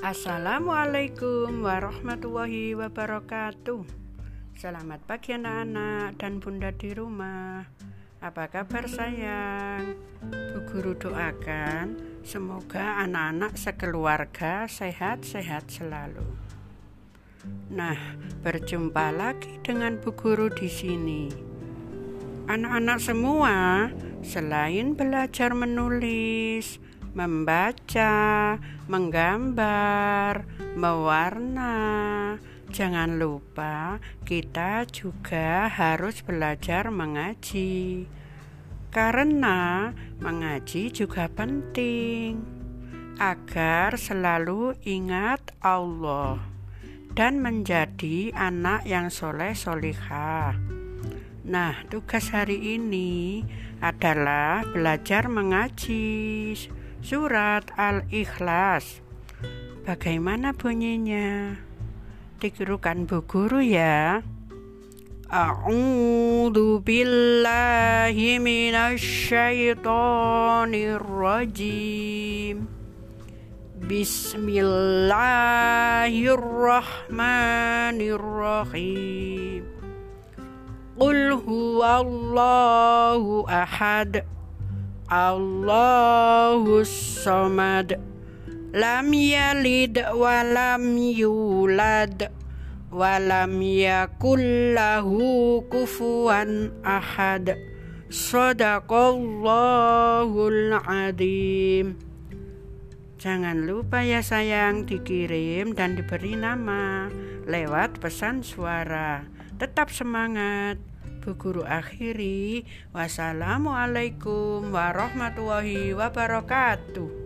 Assalamualaikum warahmatullahi wabarakatuh. Selamat pagi anak-anak dan bunda di rumah. Apa kabar sayang? Bu guru doakan semoga anak-anak sekeluarga sehat-sehat selalu. Nah, berjumpa lagi dengan Bu Guru di sini. Anak-anak semua, selain belajar menulis, membaca, menggambar, mewarna. Jangan lupa, kita juga harus belajar mengaji, karena mengaji juga penting agar selalu ingat Allah dan menjadi anak yang soleh solihah. Nah, tugas hari ini adalah belajar mengaji surat Al-Ikhlas. Bagaimana bunyinya? Digurukan Bu Guru ya. A'udzu billahi minasyaitonir rajim. Bismillahirrahmanirrahim. Qul huwallahu ahad. Allahus samad lam yalid wa lam yulad wa lam yakul lahu kufuwan ahad sadaqallahul adim Jangan lupa ya sayang dikirim dan diberi nama lewat pesan suara. Tetap semangat. Bu Guru akhiri. Wassalamualaikum warahmatullahi wabarakatuh.